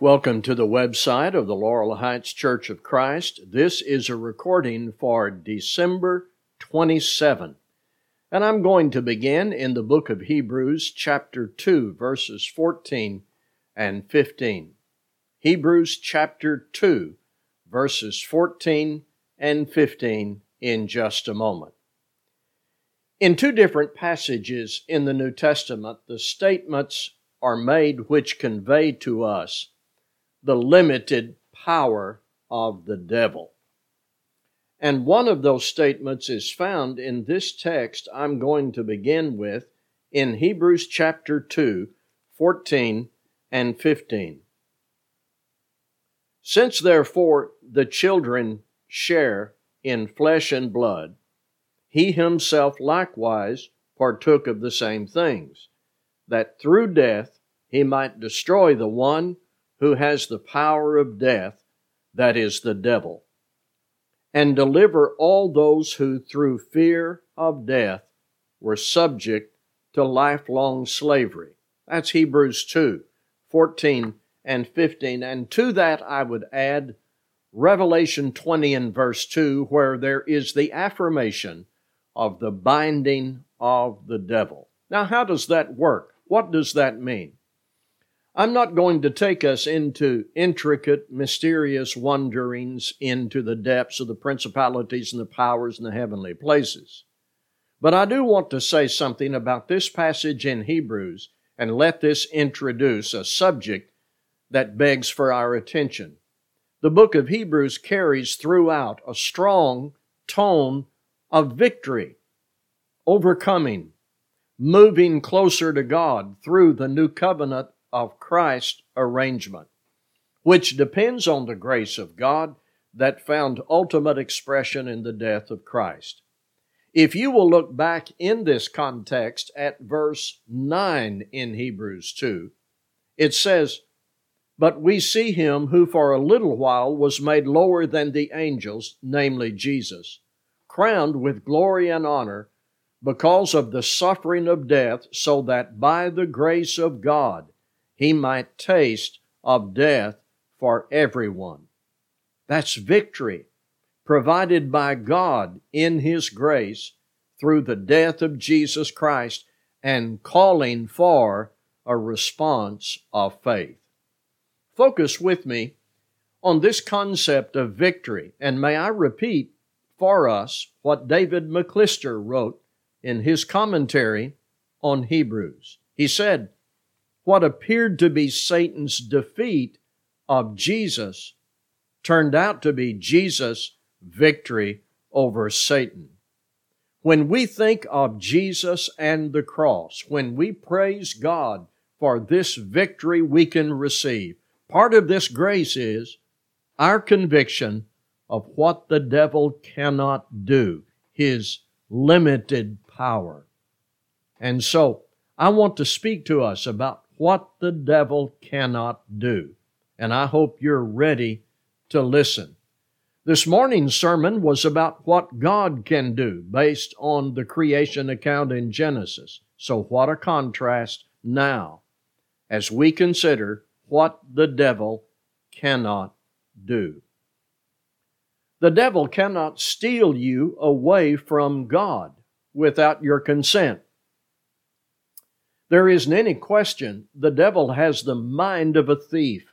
Welcome to the website of the Laurel Heights Church of Christ. This is a recording for December 27. And I'm going to begin in the book of Hebrews, chapter 2, verses 14 and 15. Hebrews chapter 2, verses 14 and 15 in just a moment. In two different passages in the New Testament, the statements are made which convey to us the limited power of the devil. And one of those statements is found in this text I'm going to begin with in Hebrews chapter 2, 14 and 15. Since therefore the children share in flesh and blood, he himself likewise partook of the same things, that through death he might destroy the one who has the power of death, that is the devil, and deliver all those who through fear of death were subject to lifelong slavery. That's Hebrews 2 14 and 15. And to that I would add Revelation 20 and verse 2, where there is the affirmation of the binding of the devil. Now, how does that work? What does that mean? I'm not going to take us into intricate, mysterious wanderings into the depths of the principalities and the powers in the heavenly places. But I do want to say something about this passage in Hebrews and let this introduce a subject that begs for our attention. The book of Hebrews carries throughout a strong tone of victory, overcoming, moving closer to God through the new covenant of Christ arrangement, which depends on the grace of God that found ultimate expression in the death of Christ. If you will look back in this context at verse 9 in Hebrews 2, it says, But we see him who for a little while was made lower than the angels, namely Jesus, crowned with glory and honor because of the suffering of death, so that by the grace of God he might taste of death for everyone. That's victory provided by God in His grace through the death of Jesus Christ and calling for a response of faith. Focus with me on this concept of victory, and may I repeat for us what David McClister wrote in his commentary on Hebrews. He said, what appeared to be Satan's defeat of Jesus turned out to be Jesus' victory over Satan. When we think of Jesus and the cross, when we praise God for this victory we can receive, part of this grace is our conviction of what the devil cannot do, his limited power. And so, I want to speak to us about what the devil cannot do. And I hope you're ready to listen. This morning's sermon was about what God can do based on the creation account in Genesis. So, what a contrast now as we consider what the devil cannot do. The devil cannot steal you away from God without your consent. There isn't any question the devil has the mind of a thief,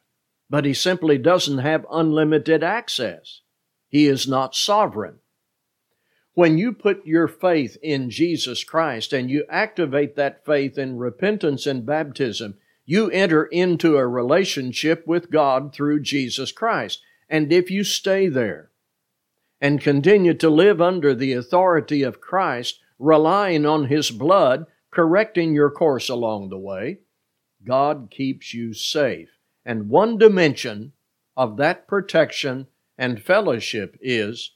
but he simply doesn't have unlimited access. He is not sovereign. When you put your faith in Jesus Christ and you activate that faith in repentance and baptism, you enter into a relationship with God through Jesus Christ. And if you stay there and continue to live under the authority of Christ, relying on His blood, correcting your course along the way, God keeps you safe. And one dimension of that protection and fellowship is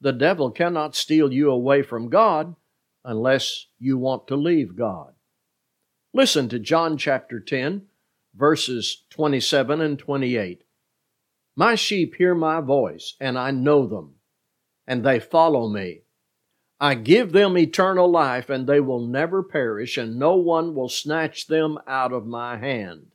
the devil cannot steal you away from God unless you want to leave God. Listen to John chapter 10, verses 27 and 28. My sheep hear my voice, and I know them, and they follow me I give them eternal life, and they will never perish, and no one will snatch them out of my hand.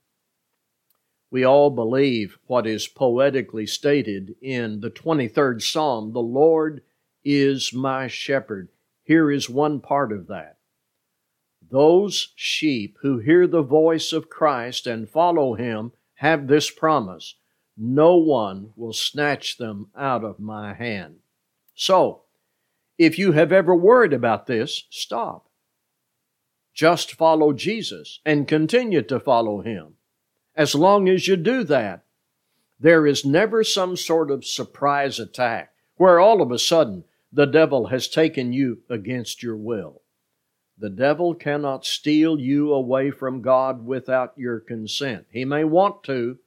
We all believe what is poetically stated in the 23rd Psalm The Lord is my shepherd. Here is one part of that. Those sheep who hear the voice of Christ and follow him have this promise no one will snatch them out of my hand. So, if you have ever worried about this, stop. Just follow Jesus and continue to follow him. As long as you do that, there is never some sort of surprise attack where all of a sudden the devil has taken you against your will. The devil cannot steal you away from God without your consent. He may want to.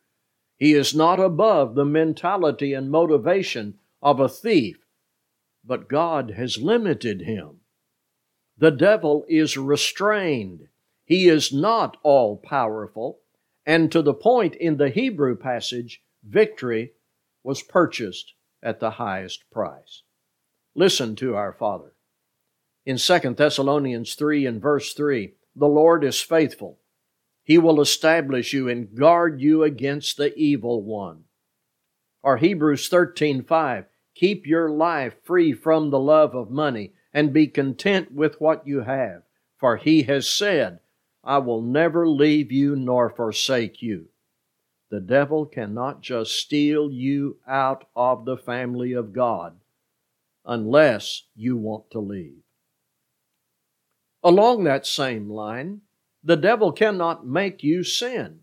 He is not above the mentality and motivation of a thief, but God has limited him. The devil is restrained. He is not all powerful. And to the point in the Hebrew passage, victory was purchased at the highest price. Listen to our Father in 2 Thessalonians 3 and verse 3 The Lord is faithful. He will establish you and guard you against the evil one. Or Hebrews 13 5 Keep your life free from the love of money and be content with what you have. For he has said, I will never leave you nor forsake you. The devil cannot just steal you out of the family of God unless you want to leave. Along that same line, the devil cannot make you sin.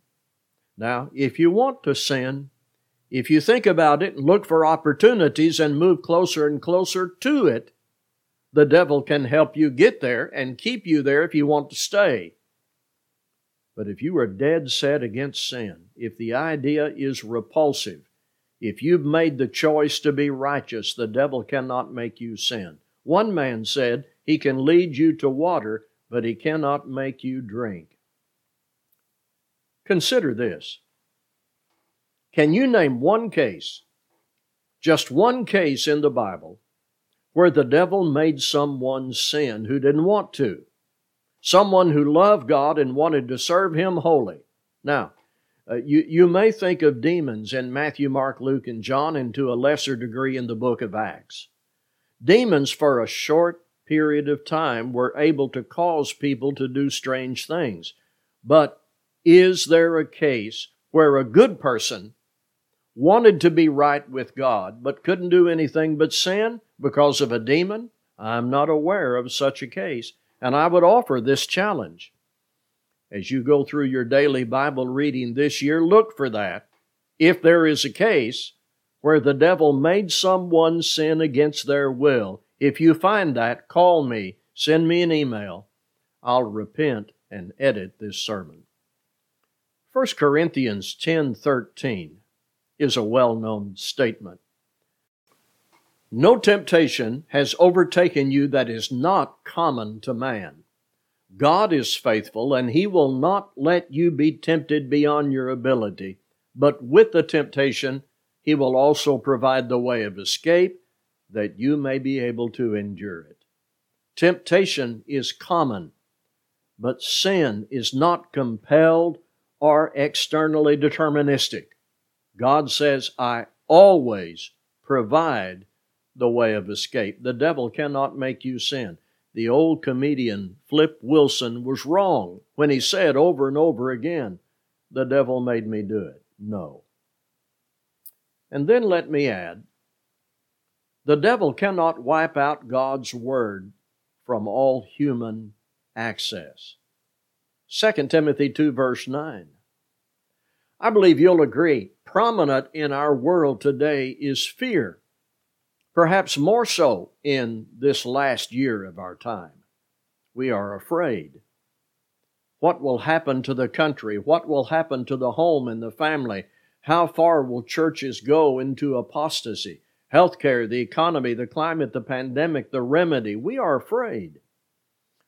Now, if you want to sin, if you think about it and look for opportunities and move closer and closer to it, the devil can help you get there and keep you there if you want to stay. But if you are dead set against sin, if the idea is repulsive, if you've made the choice to be righteous, the devil cannot make you sin. One man said, he can lead you to water, but he cannot make you drink. Consider this. Can you name one case, just one case in the Bible, where the devil made someone sin who didn't want to? Someone who loved God and wanted to serve Him wholly. Now, uh, you, you may think of demons in Matthew, Mark, Luke, and John, and to a lesser degree in the book of Acts. Demons, for a short period of time were able to cause people to do strange things. But is there a case where a good person wanted to be right with God but couldn't do anything but sin because of a demon? I'm not aware of such a case, and I would offer this challenge. As you go through your daily Bible reading this year, look for that. If there is a case where the devil made someone sin against their will, if you find that, call me, send me an email. I'll repent and edit this sermon. 1 Corinthians 10:13 is a well-known statement. No temptation has overtaken you that is not common to man. God is faithful, and he will not let you be tempted beyond your ability, but with the temptation, he will also provide the way of escape that you may be able to endure it. Temptation is common, but sin is not compelled or externally deterministic. God says, I always provide the way of escape. The devil cannot make you sin. The old comedian Flip Wilson was wrong when he said over and over again, The devil made me do it. No. And then let me add, the devil cannot wipe out God's Word from all human access. 2 Timothy 2, verse 9. I believe you'll agree, prominent in our world today is fear, perhaps more so in this last year of our time. We are afraid. What will happen to the country? What will happen to the home and the family? How far will churches go into apostasy? healthcare, the economy, the climate, the pandemic, the remedy. We are afraid.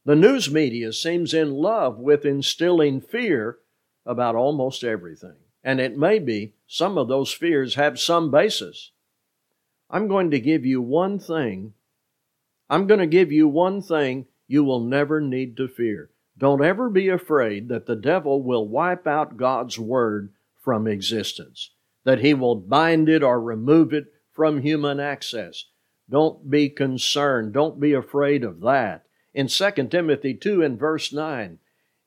The news media seems in love with instilling fear about almost everything. And it may be some of those fears have some basis. I'm going to give you one thing. I'm going to give you one thing you will never need to fear. Don't ever be afraid that the devil will wipe out God's word from existence, that he will bind it or remove it from human access. Don't be concerned. Don't be afraid of that. In 2 Timothy 2 and verse 9,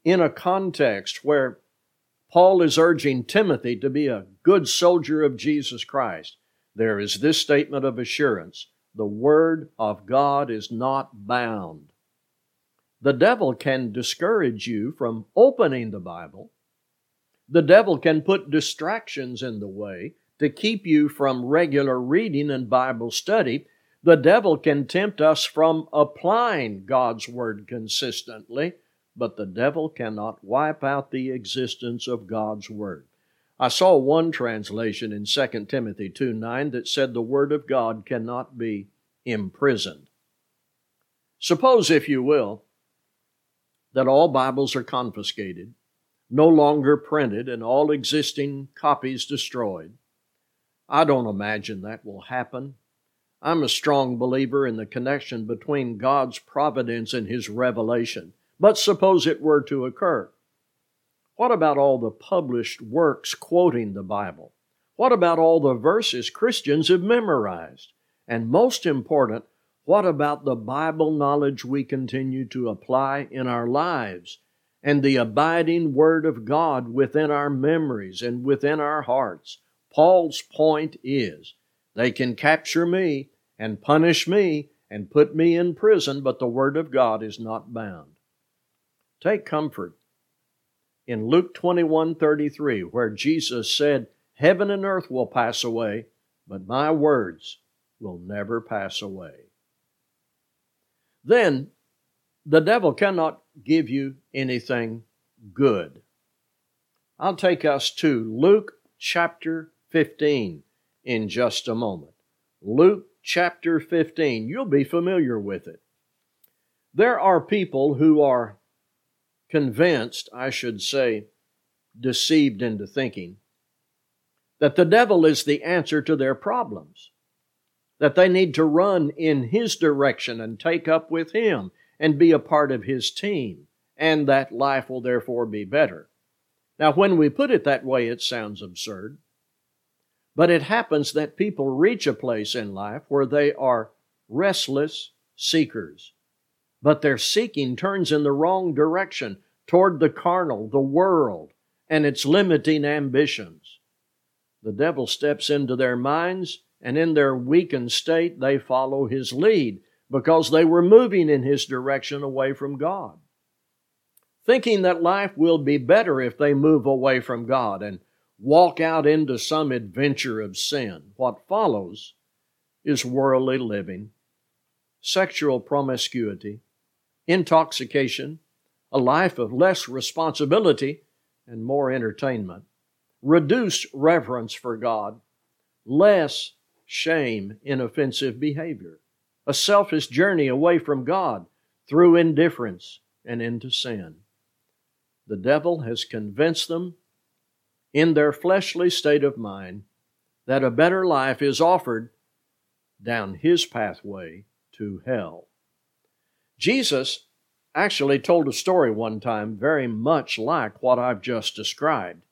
in a context where Paul is urging Timothy to be a good soldier of Jesus Christ, there is this statement of assurance the Word of God is not bound. The devil can discourage you from opening the Bible. The devil can put distractions in the way to keep you from regular reading and Bible study. The devil can tempt us from applying God's Word consistently, but the devil cannot wipe out the existence of God's Word. I saw one translation in 2 Timothy 2 9 that said the Word of God cannot be imprisoned. Suppose, if you will, that all Bibles are confiscated, no longer printed, and all existing copies destroyed. I don't imagine that will happen. I'm a strong believer in the connection between God's providence and His revelation. But suppose it were to occur. What about all the published works quoting the Bible? What about all the verses Christians have memorized? And most important, what about the Bible knowledge we continue to apply in our lives and the abiding Word of God within our memories and within our hearts? Paul's point is they can capture me and punish me and put me in prison, but the Word of God is not bound. Take comfort in Luke 21 33, where Jesus said, Heaven and earth will pass away, but my words will never pass away. Then the devil cannot give you anything good. I'll take us to Luke chapter 15 in just a moment. Luke chapter 15, you'll be familiar with it. There are people who are convinced, I should say, deceived into thinking that the devil is the answer to their problems, that they need to run in his direction and take up with him and be a part of his team, and that life will therefore be better. Now, when we put it that way, it sounds absurd. But it happens that people reach a place in life where they are restless seekers but their seeking turns in the wrong direction toward the carnal, the world, and its limiting ambitions. The devil steps into their minds, and in their weakened state, they follow his lead because they were moving in his direction away from God. Thinking that life will be better if they move away from God and walk out into some adventure of sin. What follows is worldly living, sexual promiscuity, intoxication, a life of less responsibility and more entertainment, reduced reverence for God, less shame in offensive behavior, a selfish journey away from God through indifference and into sin. The devil has convinced them in their fleshly state of mind that a better life is offered down his pathway to hell. Jesus actually told a story one time very much like what I've just described.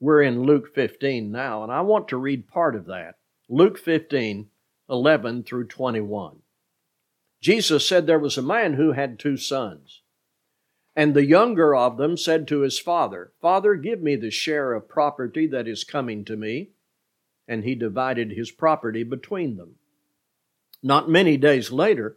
We're in Luke 15 now, and I want to read part of that. Luke 15, 11 through 21. Jesus said there was a man who had two sons. And the younger of them said to his father, Father, give me the share of property that is coming to me. And he divided his property between them. Not many days later,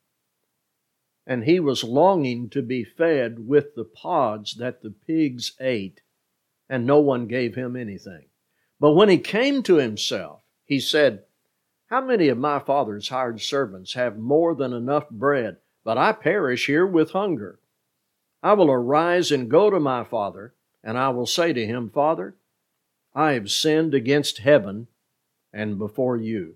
and he was longing to be fed with the pods that the pigs ate, and no one gave him anything. But when he came to himself, he said, How many of my father's hired servants have more than enough bread, but I perish here with hunger? I will arise and go to my father, and I will say to him, Father, I have sinned against heaven and before you.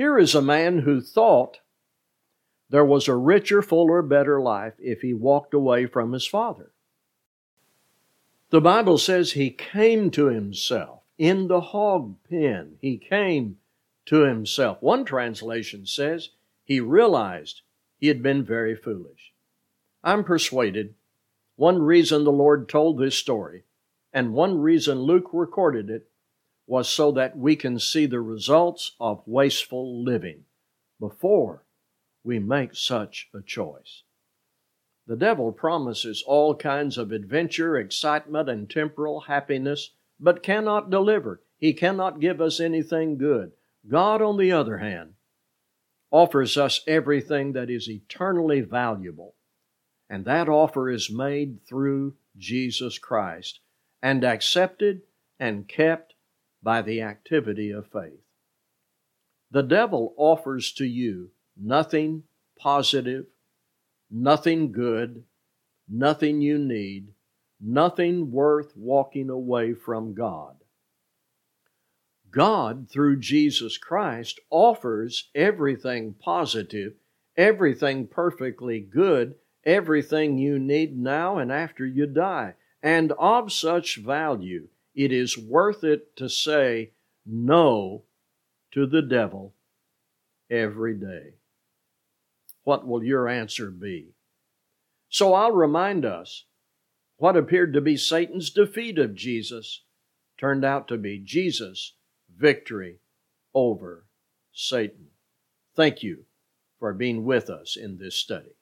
Here is a man who thought there was a richer, fuller, better life if he walked away from his father. The Bible says he came to himself in the hog pen. He came to himself. One translation says he realized he had been very foolish. I'm persuaded one reason the Lord told this story, and one reason Luke recorded it, was so that we can see the results of wasteful living before we make such a choice. The devil promises all kinds of adventure, excitement, and temporal happiness, but cannot deliver. He cannot give us anything good. God, on the other hand, offers us everything that is eternally valuable, and that offer is made through Jesus Christ and accepted and kept by the activity of faith. The devil offers to you nothing positive, nothing good, nothing you need, nothing worth walking away from God. God, through Jesus Christ, offers everything positive, everything perfectly good, everything you need now and after you die, and of such value it is worth it to say no to the devil every day. What will your answer be? So I'll remind us what appeared to be Satan's defeat of Jesus turned out to be Jesus' victory over Satan. Thank you for being with us in this study.